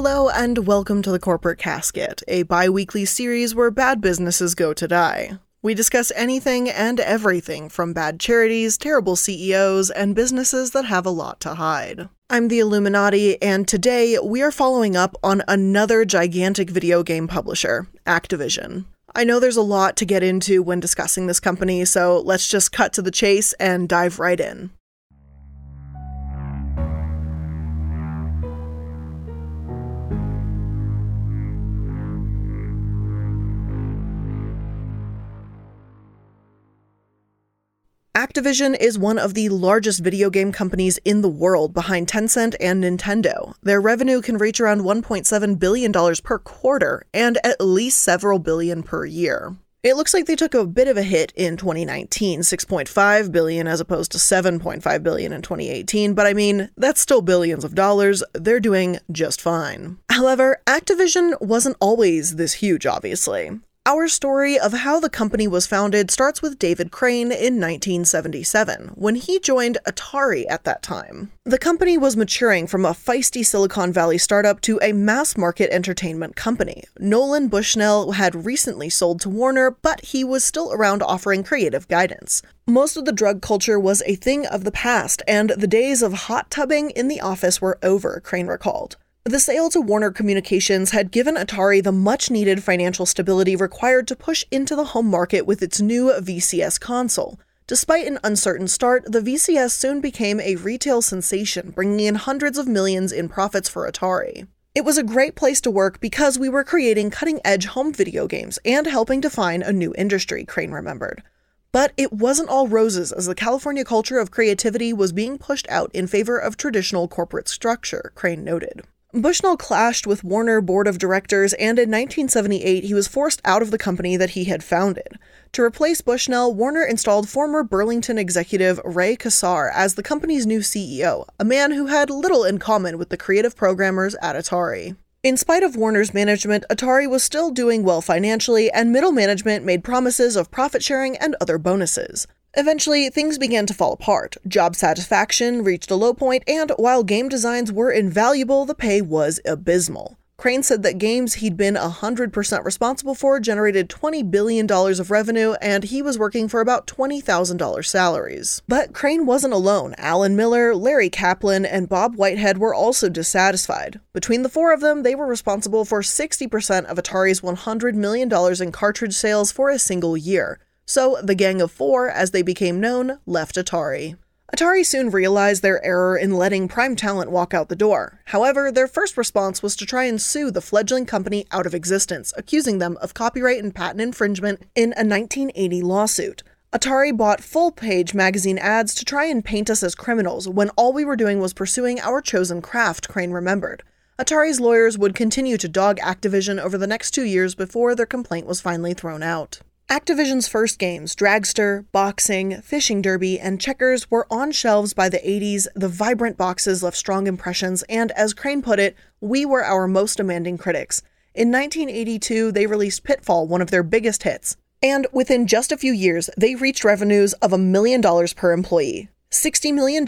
Hello, and welcome to the Corporate Casket, a bi weekly series where bad businesses go to die. We discuss anything and everything from bad charities, terrible CEOs, and businesses that have a lot to hide. I'm the iilluminaughtii, and today we are following up on another gigantic video game publisher, Activision. I know there's a lot to get into when discussing this company, so let's just cut to the chase and dive right in. Activision is one of the largest video game companies in the world behind Tencent and Nintendo. Their revenue can reach around $1.7 billion per quarter and at least several billion per year. It looks like they took a bit of a hit in 2019, 6.5 billion as opposed to 7.5 billion in 2018, but I mean, that's still billions of dollars. They're doing just fine. However, Activision wasn't always this huge, obviously. Our story of how the company was founded starts with David Crane in 1977, when he joined Atari at that time. The company was maturing from a feisty Silicon Valley startup to a mass market entertainment company. Nolan Bushnell had recently sold to Warner, but he was still around offering creative guidance. Most of the drug culture was a thing of the past, and the days of hot tubbing in the office were over, Crane recalled. The sale to Warner Communications had given Atari the much needed financial stability required to push into the home market with its new VCS console. Despite an uncertain start, the VCS soon became a retail sensation, bringing in hundreds of millions in profits for Atari. It was a great place to work because we were creating cutting edge home video games and helping define a new industry, Crane remembered. But it wasn't all roses as the California culture of creativity was being pushed out in favor of traditional corporate structure, Crane noted. Bushnell clashed with Warner board of directors, and in 1978 he was forced out of the company that he had founded. To replace Bushnell, Warner installed former Burlington executive Ray Kassar as the company's new CEO, a man who had little in common with the creative programmers at Atari. In spite of Warner's management, Atari was still doing well financially, and middle management made promises of profit sharing and other bonuses. Eventually, things began to fall apart. Job satisfaction reached a low point, and while game designs were invaluable, the pay was abysmal. Crane said that games he'd been 100% responsible for generated $20 billion of revenue, and he was working for about $20,000 salaries. But Crane wasn't alone. Alan Miller, Larry Kaplan, and Bob Whitehead were also dissatisfied. Between the four of them, they were responsible for 60% of Atari's $100 million in cartridge sales for a single year. So the Gang of Four, as they became known, left Atari. Atari soon realized their error in letting prime talent walk out the door. However, their first response was to try and sue the fledgling company out of existence, accusing them of copyright and patent infringement in a 1980 lawsuit. Atari bought full page magazine ads to try and paint us as criminals when all we were doing was pursuing our chosen craft, Crane remembered. Atari's lawyers would continue to dog Activision over the next two years before their complaint was finally thrown out. Activision's first games, Dragster, Boxing, Fishing Derby, and Checkers, were on shelves by the 80s. The vibrant boxes left strong impressions, and as Crane put it, we were our most demanding critics. In 1982, they released Pitfall, one of their biggest hits. And within just a few years, they reached revenues of a million dollars per employee. $60 million,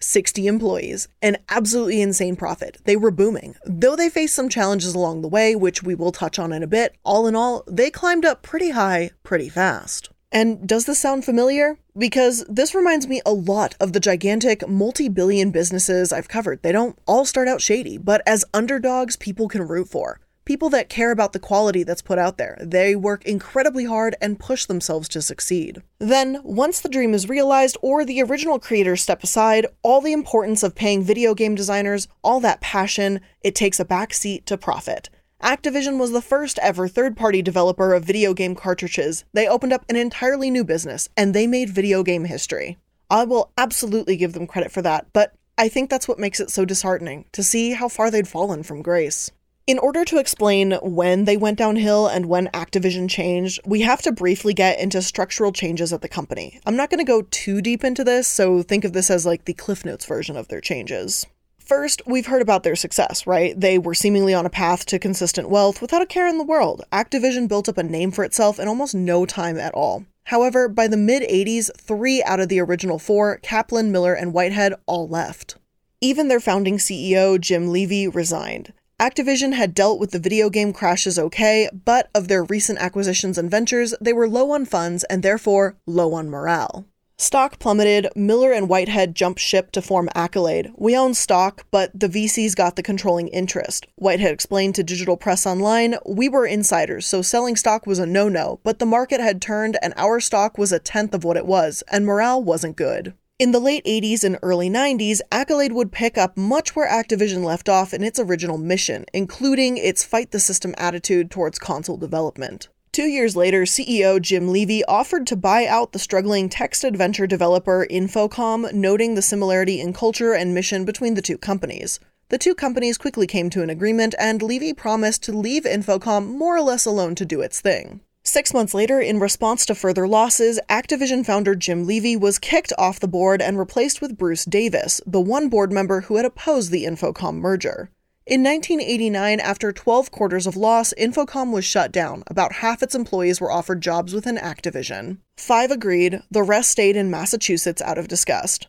60 employees, an absolutely insane profit. They were booming. Though they faced some challenges along the way, which we will touch on in a bit, all in all, they climbed up pretty high pretty fast. And does this sound familiar? Because this reminds me a lot of the gigantic multi billion businesses I've covered. They don't all start out shady, but as underdogs, people can root for people that care about the quality that's put out there. They work incredibly hard and push themselves to succeed. Then, once the dream is realized or the original creators step aside, all the importance of paying video game designers, all that passion, it takes a backseat to profit. Activision was the first ever third party developer of video game cartridges. They opened up an entirely new business, and they made video game history. I will absolutely give them credit for that, but I think that's what makes it so disheartening to see how far they'd fallen from grace. In order to explain when they went downhill and when Activision changed, we have to briefly get into structural changes at the company. I'm not going to go too deep into this, so think of this as like the Cliff Notes version of their changes. First, we've heard about their success, right? They were seemingly on a path to consistent wealth without a care in the world. Activision built up a name for itself in almost no time at all. However, by the mid 80s, three out of the original four, Kaplan, Miller, and Whitehead, all left. Even their founding CEO, Jim Levy, resigned. Activision had dealt with the video game crashes okay, but of their recent acquisitions and ventures, they were low on funds and therefore low on morale. Stock plummeted, Miller and Whitehead jumped ship to form Accolade. We own stock, but the VCs got the controlling interest. Whitehead explained to Digital Press Online, We were insiders, so selling stock was a no no, but the market had turned and our stock was a tenth of what it was, and morale wasn't good. In the late 80s and early 90s, Accolade would pick up much where Activision left off in its original mission, including its fight the system attitude towards console development. Two years later, CEO Jim Levy offered to buy out the struggling text adventure developer Infocom, noting the similarity in culture and mission between the two companies. The two companies quickly came to an agreement, and Levy promised to leave Infocom more or less alone to do its thing. Six months later, in response to further losses, Activision founder Jim Levy was kicked off the board and replaced with Bruce Davis, the one board member who had opposed the Infocom merger. In 1989, after 12 quarters of loss, Infocom was shut down. About half its employees were offered jobs within Activision. Five agreed, the rest stayed in Massachusetts out of disgust.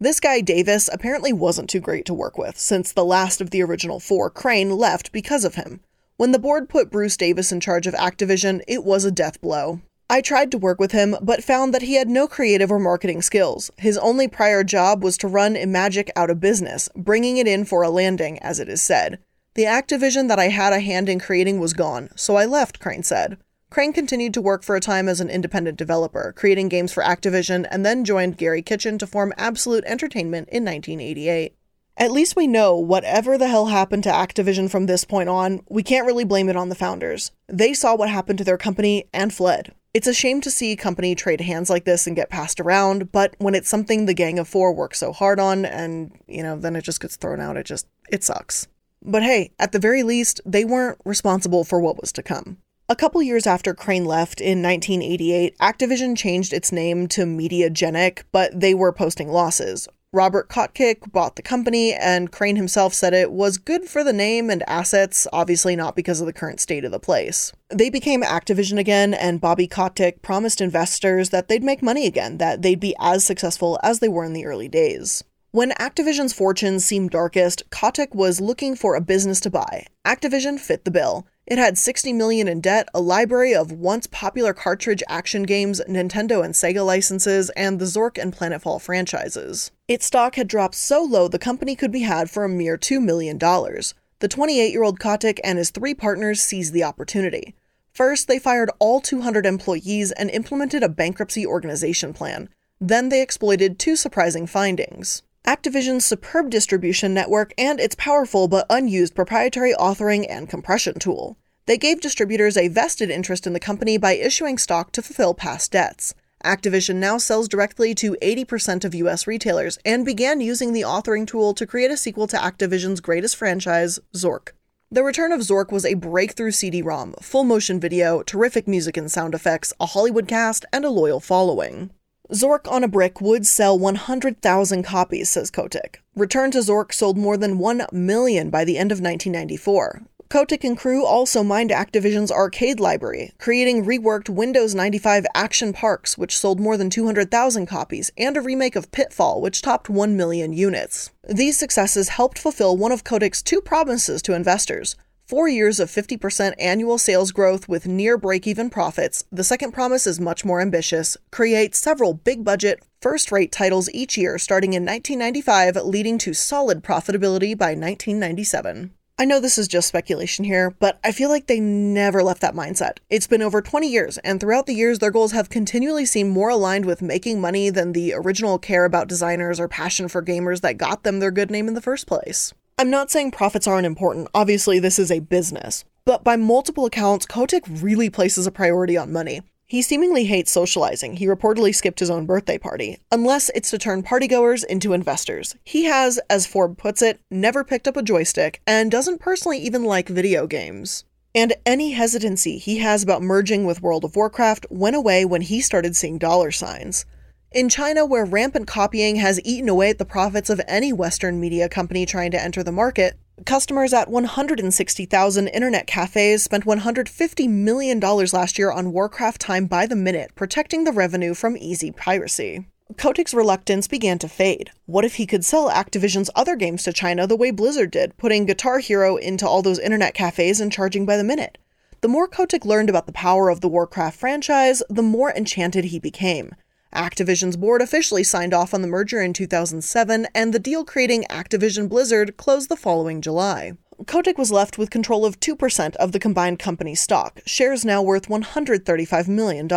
This guy, Davis, apparently wasn't too great to work with, since the last of the original four, Crane, left because of him. When the board put Bruce Davis in charge of Activision, it was a death blow. I tried to work with him, but found that he had no creative or marketing skills. His only prior job was to run Imagic out of business, bringing it in for a landing, as it is said. The Activision that I had a hand in creating was gone, so I left, Crane said. Crane continued to work for a time as an independent developer, creating games for Activision, and then joined Gary Kitchen to form Absolute Entertainment in 1988. At least we know whatever the hell happened to Activision from this point on, we can't really blame it on the founders. They saw what happened to their company and fled. It's a shame to see a company trade hands like this and get passed around, but when it's something the Gang of Four works so hard on and, you know, then it just gets thrown out, it just, it sucks. But hey, at the very least, they weren't responsible for what was to come. A couple years after Crane left in 1988, Activision changed its name to Mediagenic, but they were posting losses. Robert Kotick bought the company, and Crane himself said it was good for the name and assets, obviously not because of the current state of the place. They became Activision again, and Bobby Kotick promised investors that they'd make money again, that they'd be as successful as they were in the early days. When Activision's fortunes seemed darkest, Kotick was looking for a business to buy. Activision fit the bill. It had 60 million in debt, a library of once popular cartridge action games, Nintendo and Sega licenses, and the Zork and Planetfall franchises. Its stock had dropped so low the company could be had for a mere $2 million. The 28 year old Kotick and his three partners seized the opportunity. First, they fired all 200 employees and implemented a bankruptcy organization plan. Then they exploited two surprising findings. Activision's superb distribution network, and its powerful but unused proprietary authoring and compression tool. They gave distributors a vested interest in the company by issuing stock to fulfill past debts. Activision now sells directly to 80% of US retailers and began using the authoring tool to create a sequel to Activision's greatest franchise, Zork. The return of Zork was a breakthrough CD ROM, full motion video, terrific music and sound effects, a Hollywood cast, and a loyal following. Zork on a Brick would sell 100,000 copies, says Kotick. Return to Zork sold more than 1 million by the end of 1994. Kotick and crew also mined Activision's arcade library, creating reworked Windows 95 Action Packs, which sold more than 200,000 copies, and a remake of Pitfall, which topped 1 million units. These successes helped fulfill one of Kotick's two promises to investors Four years of 50% annual sales growth with near break even profits, the second promise is much more ambitious. Create several big budget, first rate titles each year starting in 1995, leading to solid profitability by 1997. I know this is just speculation here, but I feel like they never left that mindset. It's been over 20 years, and throughout the years, their goals have continually seemed more aligned with making money than the original care about designers or passion for gamers that got them their good name in the first place. I'm not saying profits aren't important, obviously, this is a business. But by multiple accounts, Kotick really places a priority on money. He seemingly hates socializing. He reportedly skipped his own birthday party, unless it's to turn partygoers into investors. He has, as Forbes puts it, never picked up a joystick and doesn't personally even like video games. And any hesitancy he has about merging with World of Warcraft went away when he started seeing dollar signs. In China, where rampant copying has eaten away at the profits of any Western media company trying to enter the market, customers at 160,000 internet cafes spent $150 million last year on Warcraft time by the minute, protecting the revenue from easy piracy. Kotick's reluctance began to fade. What if he could sell Activision's other games to China the way Blizzard did, putting Guitar Hero into all those internet cafes and charging by the minute? The more Kotick learned about the power of the Warcraft franchise, the more enchanted he became. Activision's board officially signed off on the merger in 2007, and the deal creating Activision Blizzard closed the following July. Kotick was left with control of 2% of the combined company's stock, shares now worth $135 million.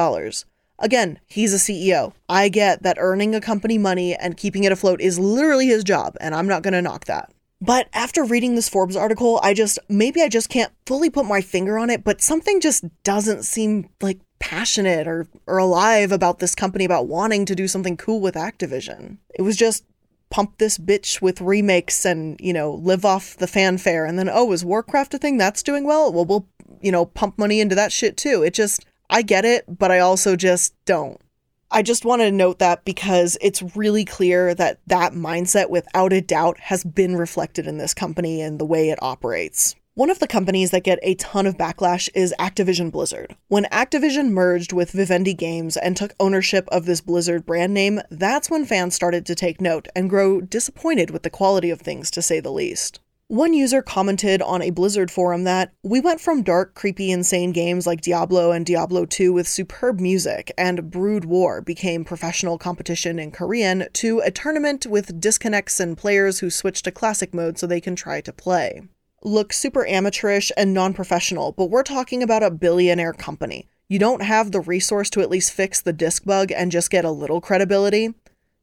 Again, he's a CEO. I get that earning a company money and keeping it afloat is literally his job, and I'm not going to knock that. But after reading this Forbes article, I just, maybe I just can't fully put my finger on it, but something just doesn't seem like passionate or, or alive about this company about wanting to do something cool with Activision. It was just pump this bitch with remakes and, you know, live off the fanfare. And then, oh, is Warcraft a thing that's doing well? Well, we'll, you know, pump money into that shit too. It just, I get it, but I also just don't. I just want to note that because it's really clear that that mindset, without a doubt, has been reflected in this company and the way it operates. One of the companies that get a ton of backlash is Activision Blizzard. When Activision merged with Vivendi Games and took ownership of this Blizzard brand name, that's when fans started to take note and grow disappointed with the quality of things, to say the least. One user commented on a Blizzard forum that we went from dark, creepy, insane games like Diablo and Diablo 2 with superb music and Brood War became professional competition in Korean to a tournament with disconnects and players who switch to classic mode so they can try to play look super amateurish and non professional, but we're talking about a billionaire company. You don't have the resource to at least fix the disk bug and just get a little credibility.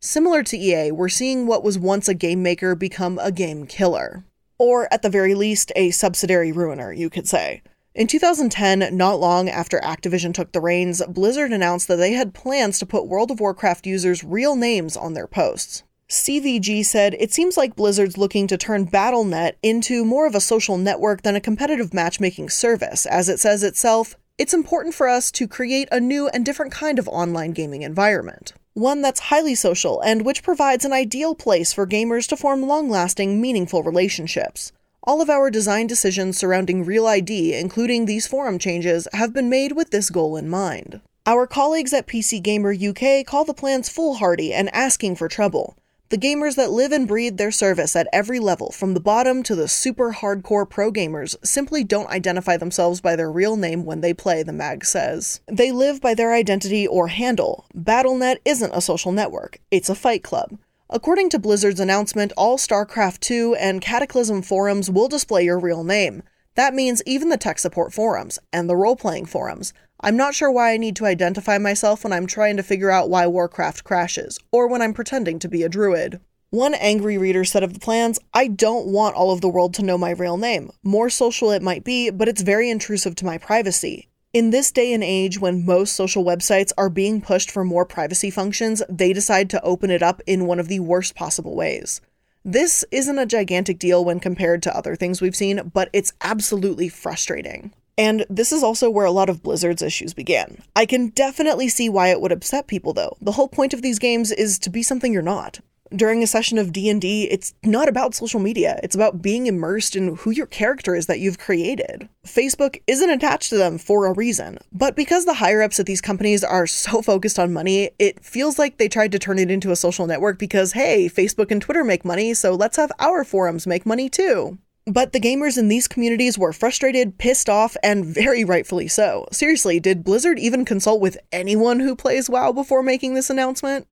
Similar to EA, we're seeing what was once a game maker become a game killer. Or, at the very least, a subsidiary ruiner, you could say. In 2010, not long after Activision took the reins, Blizzard announced that they had plans to put World of Warcraft users' real names on their posts. CVG said, It seems like Blizzard's looking to turn Battle.net into more of a social network than a competitive matchmaking service. As it says itself, it's important for us to create a new and different kind of online gaming environment. One that's highly social and which provides an ideal place for gamers to form long lasting, meaningful relationships. All of our design decisions surrounding Real ID, including these forum changes, have been made with this goal in mind. Our colleagues at PC Gamer UK call the plans foolhardy and asking for trouble. The gamers that live and breathe their service at every level, from the bottom to the super hardcore pro gamers, simply don't identify themselves by their real name when they play, the mag says. They live by their identity or handle. Battle.net isn't a social network, it's a fight club. According to Blizzard's announcement, all StarCraft 2 and Cataclysm forums will display your real name. That means even the tech support forums and the role playing forums. I'm not sure why I need to identify myself when I'm trying to figure out why Warcraft crashes, or when I'm pretending to be a druid. One angry reader said of the plans, I don't want all of the world to know my real name. More social it might be, but it's very intrusive to my privacy. In this day and age, when most social websites are being pushed for more privacy functions, they decide to open it up in one of the worst possible ways. This isn't a gigantic deal when compared to other things we've seen, but it's absolutely frustrating. And this is also where a lot of Blizzard's issues began. I can definitely see why it would upset people though. The whole point of these games is to be something you're not. During a session of D&D, it's not about social media. It's about being immersed in who your character is that you've created. Facebook isn't attached to them for a reason, but because the higher ups at these companies are so focused on money, it feels like they tried to turn it into a social network because hey, Facebook and Twitter make money, so let's have our forums make money too. But the gamers in these communities were frustrated, pissed off, and very rightfully so. Seriously, did Blizzard even consult with anyone who plays WoW before making this announcement?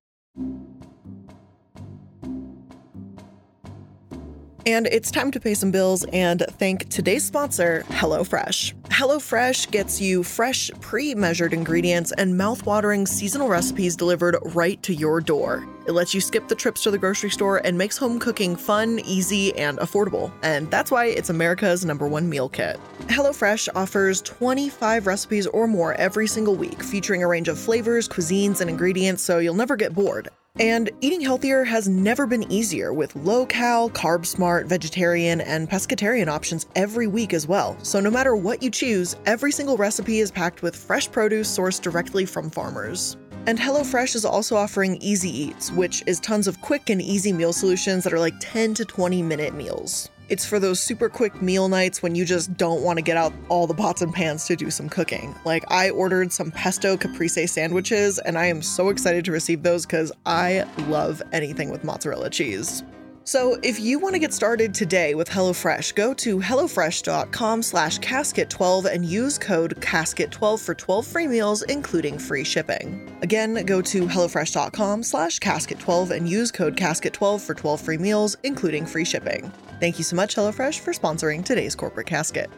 And it's time to pay some bills and thank today's sponsor, HelloFresh. HelloFresh gets you fresh, pre measured ingredients and mouth-watering seasonal recipes delivered right to your door. It lets you skip the trips to the grocery store and makes home cooking fun, easy, and affordable. And that's why it's America's number one meal kit. HelloFresh offers 25 recipes or more every single week, featuring a range of flavors, cuisines, and ingredients so you'll never get bored. And eating healthier has never been easier with low cal, carb smart, vegetarian, and pescatarian options every week as well. So no matter what you choose, every single recipe is packed with fresh produce sourced directly from farmers. And HelloFresh is also offering Easy Eats, which is tons of quick and easy meal solutions that are like 10 to 20 minute meals. It's for those super quick meal nights when you just don't want to get out all the pots and pans to do some cooking. Like, I ordered some pesto caprese sandwiches, and I am so excited to receive those because I love anything with mozzarella cheese. So if you want to get started today with HelloFresh, go to HelloFresh.com slash casket12 and use code casket12 for 12 free meals, including free shipping. Again, go to HelloFresh.com slash casket12 and use code casket12 for 12 free meals, including free shipping. Thank you so much, HelloFresh, for sponsoring today's Corporate Casket.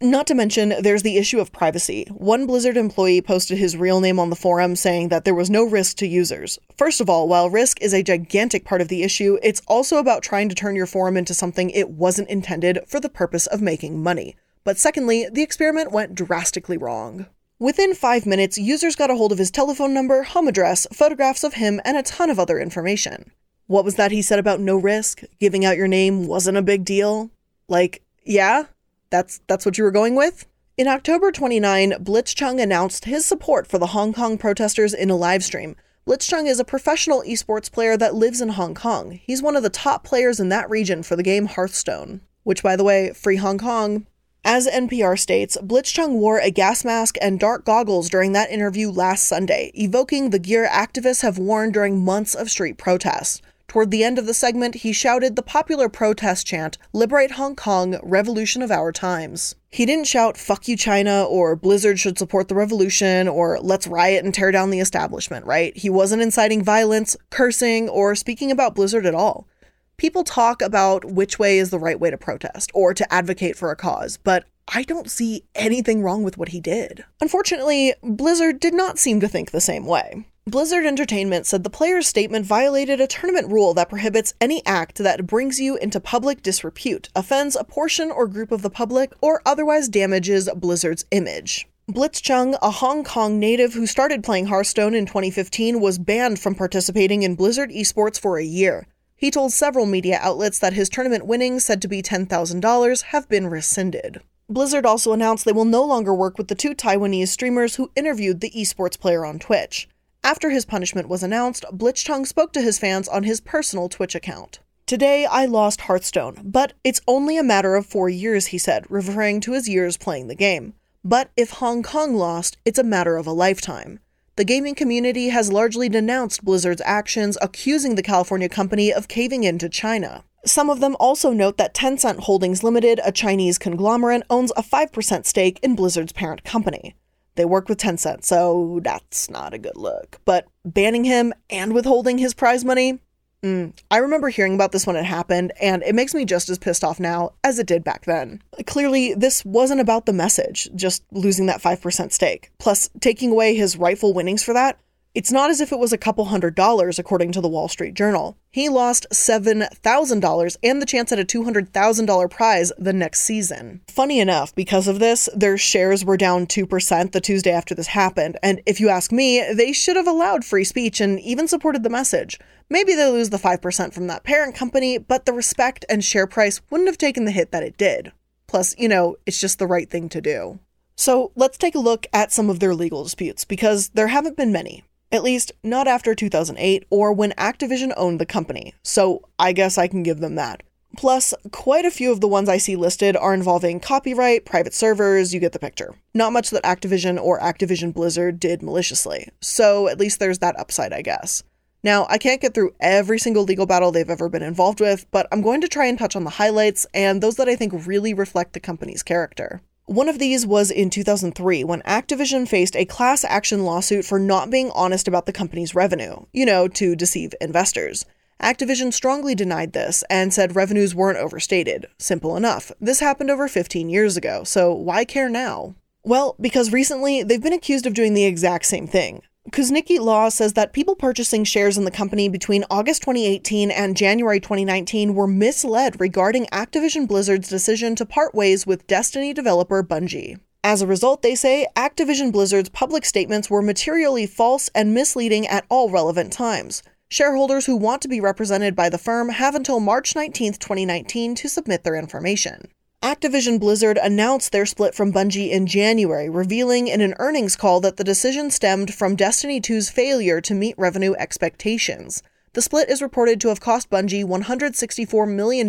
Not to mention, there's the issue of privacy. One Blizzard employee posted his real name on the forum saying that there was no risk to users. First of all, while risk is a gigantic part of the issue, it's also about trying to turn your forum into something it wasn't intended for the purpose of making money. But secondly, the experiment went drastically wrong. Within five minutes, users got a hold of his telephone number, home address, photographs of him, and a ton of other information. What was that he said about no risk? Giving out your name wasn't a big deal? Like, yeah, that's that's what you were going with? In October 29, Blitzchung announced his support for the Hong Kong protesters in a live stream. Blitzchung is a professional esports player that lives in Hong Kong. He's one of the top players in that region for the game Hearthstone, which by the way, free Hong Kong. As NPR states, Blitzchung wore a gas mask and dark goggles during that interview last Sunday, evoking the gear activists have worn during months of street protests. Toward the end of the segment, he shouted the popular protest chant, Liberate Hong Kong, Revolution of Our Times. He didn't shout, fuck you, China, or Blizzard should support the revolution, or let's riot and tear down the establishment, right? He wasn't inciting violence, cursing, or speaking about Blizzard at all. People talk about which way is the right way to protest or to advocate for a cause, but I don't see anything wrong with what he did. Unfortunately, Blizzard did not seem to think the same way. Blizzard Entertainment said the player's statement violated a tournament rule that prohibits any act that brings you into public disrepute, offends a portion or group of the public, or otherwise damages Blizzard's image. Blitzchung, a Hong Kong native who started playing Hearthstone in 2015, was banned from participating in Blizzard esports for a year. He told several media outlets that his tournament winnings, said to be $10,000, have been rescinded. Blizzard also announced they will no longer work with the two Taiwanese streamers who interviewed the esports player on Twitch. After his punishment was announced, Blitzchung spoke to his fans on his personal Twitch account. Today, I lost Hearthstone, but it's only a matter of four years, he said, referring to his years playing the game. But if Hong Kong lost, it's a matter of a lifetime. The gaming community has largely denounced Blizzard's actions, accusing the California company of caving into China. Some of them also note that Tencent Holdings Limited, a Chinese conglomerate, owns a 5% stake in Blizzard's parent company. They work with Tencent, so that's not a good look. But banning him and withholding his prize money, mm, I remember hearing about this when it happened, and it makes me just as pissed off now as it did back then. Clearly, this wasn't about the message, just losing that 5% stake. Plus, taking away his rightful winnings for that, it's not as if it was a couple hundred dollars, according to the Wall Street Journal. He lost $7,000 and the chance at a $200,000 prize the next season. Funny enough, because of this, their shares were down 2% the Tuesday after this happened, and if you ask me, they should have allowed free speech and even supported the message. Maybe they lose the 5% from that parent company, but the respect and share price wouldn't have taken the hit that it did. Plus, you know, it's just the right thing to do. So let's take a look at some of their legal disputes, because there haven't been many. At least, not after 2008 or when Activision owned the company, so I guess I can give them that. Plus, quite a few of the ones I see listed are involving copyright, private servers, you get the picture. Not much that Activision or Activision Blizzard did maliciously, so at least there's that upside, I guess. Now, I can't get through every single legal battle they've ever been involved with, but I'm going to try and touch on the highlights and those that I think really reflect the company's character. One of these was in 2003 when Activision faced a class action lawsuit for not being honest about the company's revenue, you know, to deceive investors. Activision strongly denied this and said revenues weren't overstated. Simple enough. This happened over 15 years ago, so why care now? Well, because recently they've been accused of doing the exact same thing. Kuznicki Law says that people purchasing shares in the company between August 2018 and January 2019 were misled regarding Activision Blizzard's decision to part ways with Destiny developer Bungie. As a result, they say Activision Blizzard's public statements were materially false and misleading at all relevant times. Shareholders who want to be represented by the firm have until March 19, 2019 to submit their information. Activision Blizzard announced their split from Bungie in January, revealing in an earnings call that the decision stemmed from Destiny 2's failure to meet revenue expectations. The split is reported to have cost Bungie $164 million.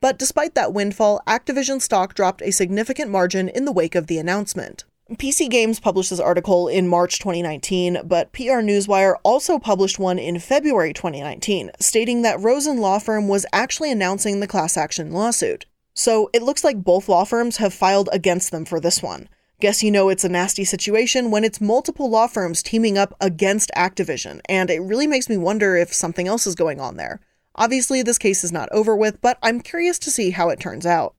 But despite that windfall, Activision stock dropped a significant margin in the wake of the announcement. PC Games published this article in March 2019, but PR Newswire also published one in February 2019, stating that Rosen Law Firm was actually announcing the class action lawsuit. So it looks like both law firms have filed against them for this one. Guess you know it's a nasty situation when it's multiple law firms teaming up against Activision, and it really makes me wonder if something else is going on there. Obviously, this case is not over with, but I'm curious to see how it turns out.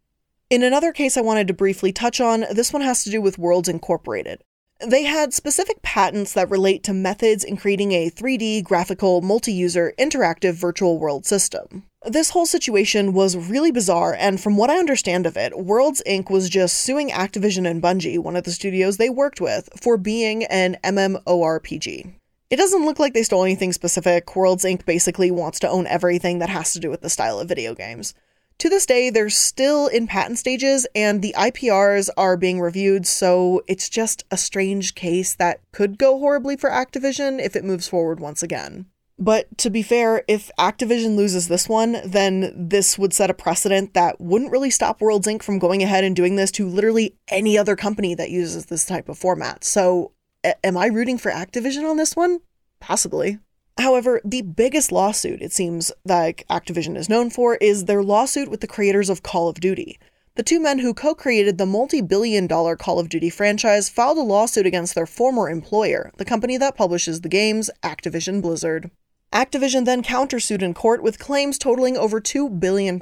In another case I wanted to briefly touch on, this one has to do with Worlds Incorporated. They had specific patents that relate to methods in creating a 3D graphical multi user interactive virtual world system. This whole situation was really bizarre, and from what I understand of it, Worlds Inc. was just suing Activision and Bungie, one of the studios they worked with, for being an MMORPG. It doesn't look like they stole anything specific. Worlds Inc. basically wants to own everything that has to do with the style of video games. To this day, they're still in patent stages and the IPRs are being reviewed, so it's just a strange case that could go horribly for Activision if it moves forward once again. But to be fair, if Activision loses this one, then this would set a precedent that wouldn't really stop Worlds Inc. from going ahead and doing this to literally any other company that uses this type of format. So, a- am I rooting for Activision on this one? Possibly. However, the biggest lawsuit it seems like Activision is known for is their lawsuit with the creators of Call of Duty. The two men who co created the multi billion dollar Call of Duty franchise filed a lawsuit against their former employer, the company that publishes the games, Activision Blizzard. Activision then countersued in court with claims totaling over $2 billion.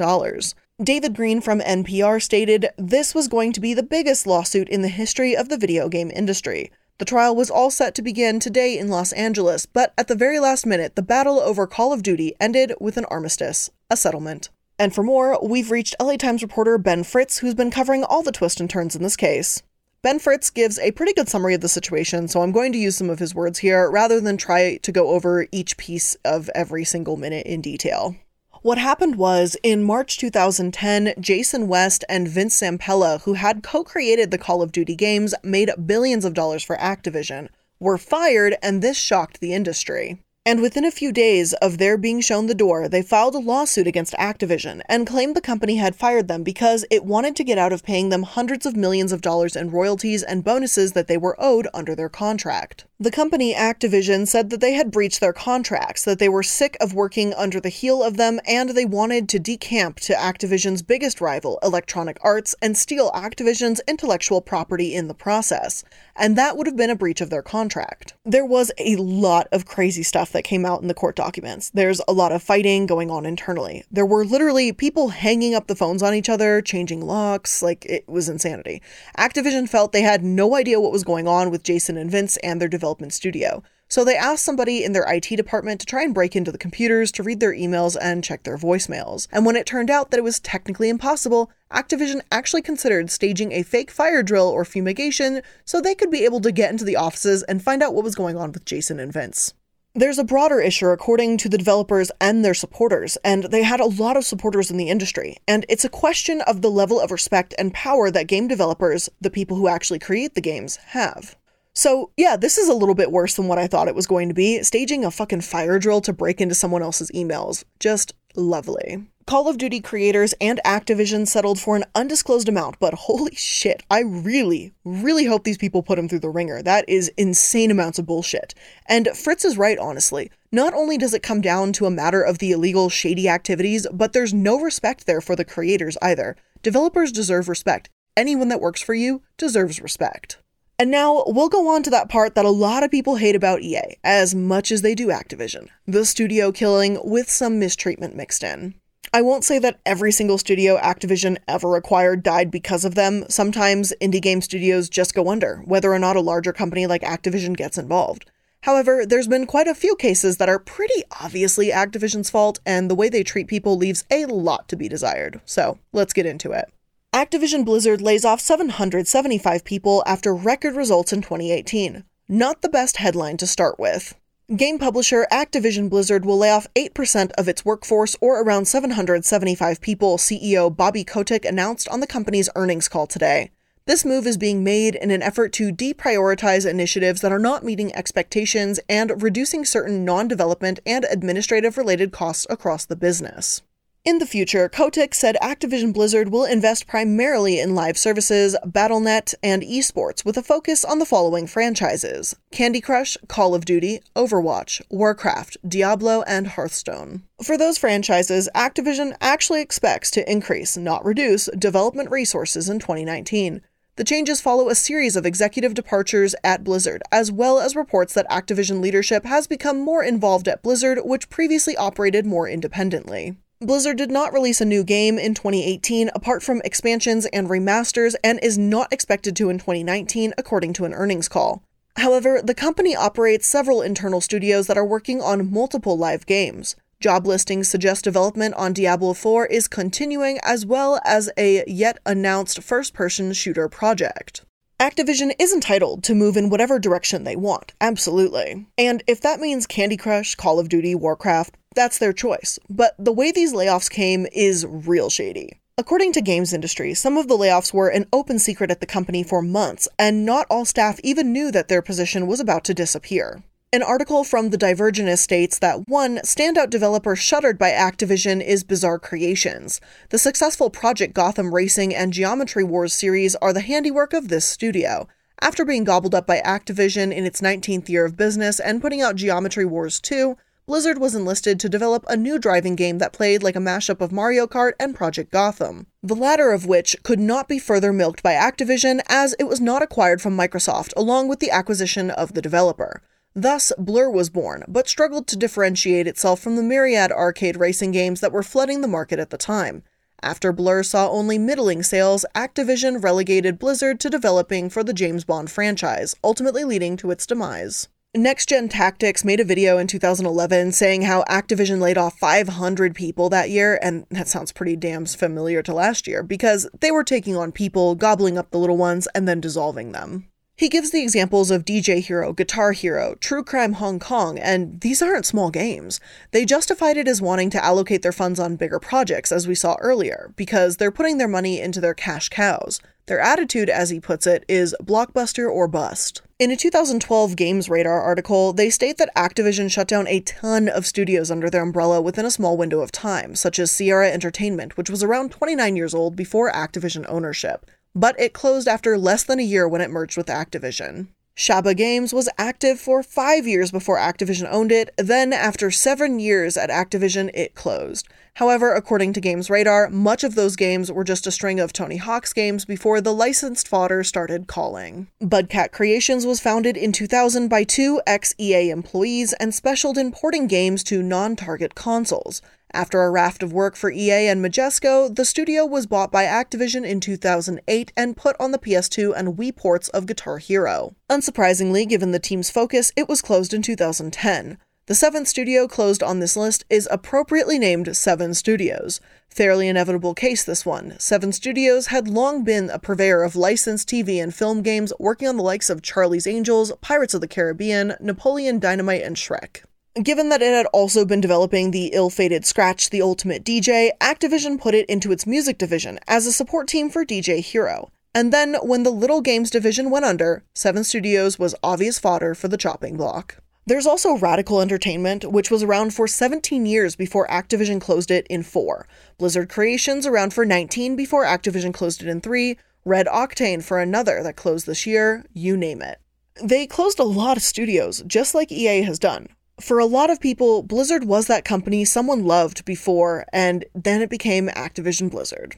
David Greene from NPR stated this was going to be the biggest lawsuit in the history of the video game industry. The trial was all set to begin today in Los Angeles, but at the very last minute, the battle over Call of Duty ended with an armistice, a settlement. And for more, we've reached LA Times reporter Ben Fritz, who's been covering all the twists and turns in this case. Ben Fritz gives a pretty good summary of the situation, so I'm going to use some of his words here rather than try to go over each piece of every single minute in detail. What happened was, in March 2010, Jason West and Vince Zampella, who had co created the Call of Duty games, made billions of dollars for Activision, were fired, and this shocked the industry. And within a few days of their being shown the door, they filed a lawsuit against Activision and claimed the company had fired them because it wanted to get out of paying them hundreds of millions of dollars in royalties and bonuses that they were owed under their contract. The company Activision said that they had breached their contracts, that they were sick of working under the heel of them, and they wanted to decamp to Activision's biggest rival, Electronic Arts, and steal Activision's intellectual property in the process. And that would have been a breach of their contract. There was a lot of crazy that came out in the court documents. There's a lot of fighting going on internally. There were literally people hanging up the phones on each other, changing locks, like it was insanity. Activision felt they had no idea what was going on with Jason and Vince and their development studio. So they asked somebody in their IT department to try and break into the computers to read their emails and check their voicemails. And when it turned out that it was technically impossible, Activision actually considered staging a fake fire drill or fumigation so they could be able to get into the offices and find out what was going on with Jason and Vince. There's a broader issue according to the developers and their supporters, and they had a lot of supporters in the industry. And it's a question of the level of respect and power that game developers, the people who actually create the games, have. So, yeah, this is a little bit worse than what I thought it was going to be. Staging a fucking fire drill to break into someone else's emails. Just lovely. Call of Duty creators and Activision settled for an undisclosed amount, but holy shit, I really, really hope these people put him through the ringer. That is insane amounts of bullshit. And Fritz is right, honestly. Not only does it come down to a matter of the illegal, shady activities, but there's no respect there for the creators either. Developers deserve respect. Anyone that works for you deserves respect. And now we'll go on to that part that a lot of people hate about EA, as much as they do Activision the studio killing with some mistreatment mixed in. I won't say that every single studio Activision ever acquired died because of them. Sometimes indie game studios just go under, whether or not a larger company like Activision gets involved. However, there's been quite a few cases that are pretty obviously Activision's fault, and the way they treat people leaves a lot to be desired. So, let's get into it. Activision Blizzard lays off 775 people after record results in 2018. Not the best headline to start with. Game publisher Activision Blizzard will lay off 8% of its workforce, or around 775 people, CEO Bobby Kotick announced on the company's earnings call today. This move is being made in an effort to deprioritize initiatives that are not meeting expectations and reducing certain non development and administrative related costs across the business. In the future, Kotick said Activision Blizzard will invest primarily in live services, Battle.net, and esports with a focus on the following franchises Candy Crush, Call of Duty, Overwatch, Warcraft, Diablo, and Hearthstone. For those franchises, Activision actually expects to increase, not reduce, development resources in 2019. The changes follow a series of executive departures at Blizzard, as well as reports that Activision leadership has become more involved at Blizzard, which previously operated more independently. Blizzard did not release a new game in 2018 apart from expansions and remasters and is not expected to in 2019, according to an earnings call. However, the company operates several internal studios that are working on multiple live games. Job listings suggest development on Diablo 4 is continuing, as well as a yet announced first person shooter project. Activision is entitled to move in whatever direction they want, absolutely. And if that means Candy Crush, Call of Duty, Warcraft, that's their choice. But the way these layoffs came is real shady. According to Games Industry, some of the layoffs were an open secret at the company for months, and not all staff even knew that their position was about to disappear. An article from The Divergenist states that one standout developer shuttered by Activision is Bizarre Creations. The successful Project Gotham Racing and Geometry Wars series are the handiwork of this studio. After being gobbled up by Activision in its 19th year of business and putting out Geometry Wars 2, Blizzard was enlisted to develop a new driving game that played like a mashup of Mario Kart and Project Gotham, the latter of which could not be further milked by Activision as it was not acquired from Microsoft along with the acquisition of the developer. Thus, Blur was born, but struggled to differentiate itself from the myriad arcade racing games that were flooding the market at the time. After Blur saw only middling sales, Activision relegated Blizzard to developing for the James Bond franchise, ultimately leading to its demise. Next Gen Tactics made a video in 2011 saying how Activision laid off 500 people that year, and that sounds pretty damn familiar to last year because they were taking on people, gobbling up the little ones, and then dissolving them. He gives the examples of DJ Hero, Guitar Hero, True Crime Hong Kong, and these aren't small games. They justified it as wanting to allocate their funds on bigger projects, as we saw earlier, because they're putting their money into their cash cows. Their attitude, as he puts it, is blockbuster or bust. In a 2012 Games Radar article, they state that Activision shut down a ton of studios under their umbrella within a small window of time, such as Sierra Entertainment, which was around 29 years old before Activision ownership, but it closed after less than a year when it merged with Activision. Shaba Games was active for five years before Activision owned it, then, after seven years at Activision, it closed. However, according to Games Radar, much of those games were just a string of Tony Hawk's games before the licensed fodder started calling. Budcat Creations was founded in 2000 by two ex EA employees and specialized in porting games to non target consoles. After a raft of work for EA and Majesco, the studio was bought by Activision in 2008 and put on the PS2 and Wii ports of Guitar Hero. Unsurprisingly, given the team's focus, it was closed in 2010. The seventh studio closed on this list is appropriately named Seven Studios. Fairly inevitable case, this one. Seven Studios had long been a purveyor of licensed TV and film games, working on the likes of Charlie's Angels, Pirates of the Caribbean, Napoleon Dynamite, and Shrek. Given that it had also been developing the ill fated Scratch the Ultimate DJ, Activision put it into its music division as a support team for DJ Hero. And then, when the Little Games division went under, Seven Studios was obvious fodder for the chopping block. There's also Radical Entertainment, which was around for 17 years before Activision closed it in 4. Blizzard Creations around for 19 before Activision closed it in 3. Red Octane for another that closed this year, you name it. They closed a lot of studios, just like EA has done. For a lot of people, Blizzard was that company someone loved before, and then it became Activision Blizzard.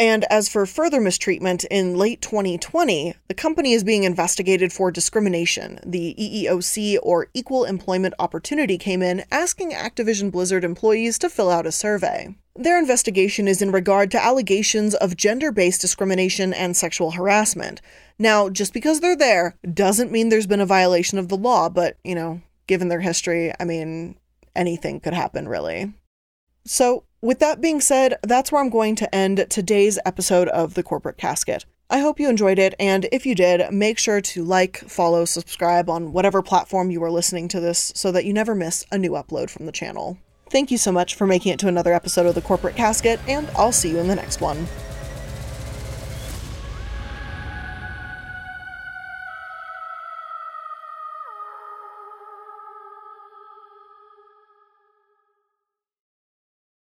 And as for further mistreatment, in late 2020, the company is being investigated for discrimination. The EEOC, or Equal Employment Opportunity, came in asking Activision Blizzard employees to fill out a survey. Their investigation is in regard to allegations of gender based discrimination and sexual harassment. Now, just because they're there doesn't mean there's been a violation of the law, but, you know, given their history, I mean, anything could happen, really. So, with that being said, that's where I'm going to end today's episode of The Corporate Casket. I hope you enjoyed it, and if you did, make sure to like, follow, subscribe on whatever platform you are listening to this so that you never miss a new upload from the channel. Thank you so much for making it to another episode of The Corporate Casket, and I'll see you in the next one.